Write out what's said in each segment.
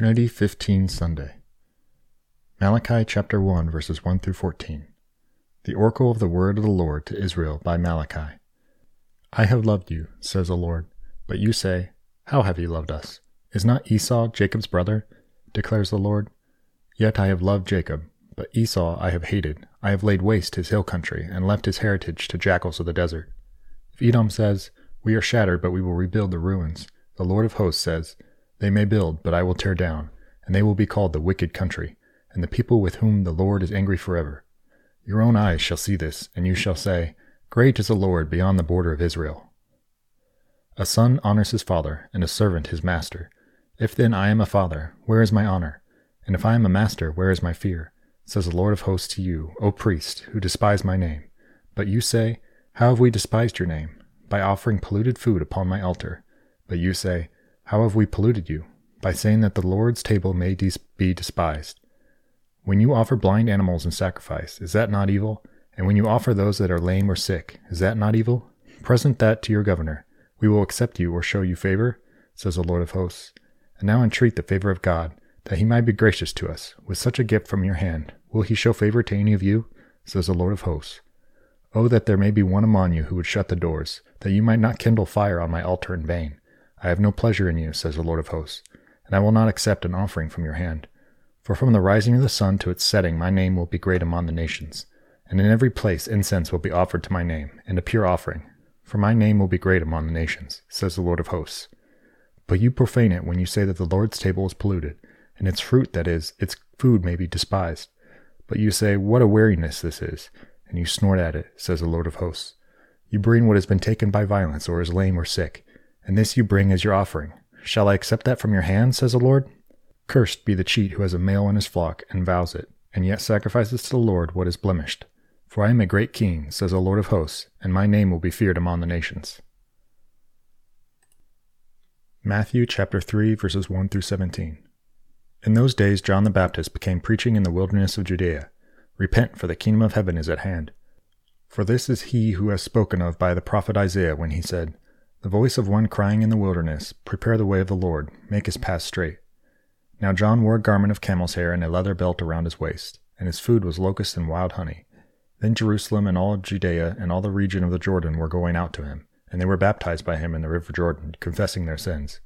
Trinity 15 Sunday. Malachi chapter 1 verses 1 through 14. The oracle of the word of the Lord to Israel by Malachi. I have loved you, says the Lord, but you say, How have you loved us? Is not Esau Jacob's brother? declares the Lord. Yet I have loved Jacob, but Esau I have hated. I have laid waste his hill country, and left his heritage to jackals of the desert. If Edom says, We are shattered, but we will rebuild the ruins, the Lord of hosts says, They may build, but I will tear down, and they will be called the wicked country, and the people with whom the Lord is angry forever. Your own eyes shall see this, and you shall say, Great is the Lord beyond the border of Israel. A son honors his father, and a servant his master. If then I am a father, where is my honor? And if I am a master, where is my fear? Says the Lord of hosts to you, O priest, who despise my name. But you say, How have we despised your name? By offering polluted food upon my altar. But you say, How have we polluted you? By saying that the Lord's table may des- be despised. When you offer blind animals in sacrifice, is that not evil? And when you offer those that are lame or sick, is that not evil? Present that to your governor. We will accept you or show you favor, says the Lord of hosts. And now entreat the favor of God, that he might be gracious to us. With such a gift from your hand, will he show favor to any of you? says the Lord of hosts. Oh, that there may be one among you who would shut the doors, that you might not kindle fire on my altar in vain. I have no pleasure in you, says the Lord of hosts, and I will not accept an offering from your hand. For from the rising of the sun to its setting my name will be great among the nations, and in every place incense will be offered to my name, and a pure offering. For my name will be great among the nations, says the Lord of hosts. But you profane it when you say that the Lord's table is polluted, and its fruit, that is, its food, may be despised. But you say, What a weariness this is! And you snort at it, says the Lord of hosts. You bring what has been taken by violence, or is lame or sick, and this you bring as your offering. Shall I accept that from your hand, says the Lord? Cursed be the cheat who has a male in his flock, and vows it, and yet sacrifices to the Lord what is blemished. For I am a great king, says the Lord of hosts, and my name will be feared among the nations. Matthew chapter 3 verses 1 through 17. In those days John the Baptist became preaching in the wilderness of Judea, Repent, for the kingdom of heaven is at hand. For this is he who has spoken of by the prophet Isaiah when he said, The voice of one crying in the wilderness, Prepare the way of the Lord, make his path straight. Now John wore a garment of camel's hair and a leather belt around his waist, and his food was locusts and wild honey. Then Jerusalem and all Judea and all the region of the Jordan were going out to him, and they were baptized by him in the river Jordan, confessing their sins.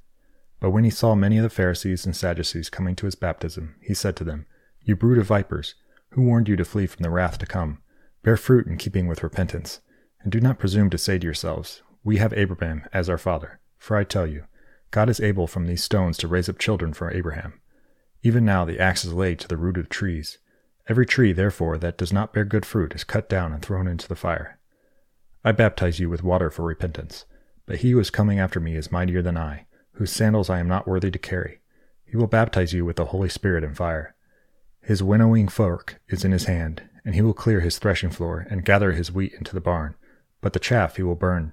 But when he saw many of the Pharisees and Sadducees coming to his baptism, he said to them, You brood of vipers, who warned you to flee from the wrath to come? Bear fruit in keeping with repentance, and do not presume to say to yourselves, We have Abraham as our father. For I tell you, God is able from these stones to raise up children for Abraham. Even now the axe is laid to the root of the trees. Every tree, therefore, that does not bear good fruit is cut down and thrown into the fire. I baptize you with water for repentance, but he who is coming after me is mightier than I, whose sandals I am not worthy to carry. He will baptize you with the Holy Spirit and fire. His winnowing fork is in his hand, and he will clear his threshing floor and gather his wheat into the barn, but the chaff he will burn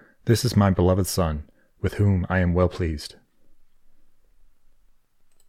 This is my beloved Son, with whom I am well pleased.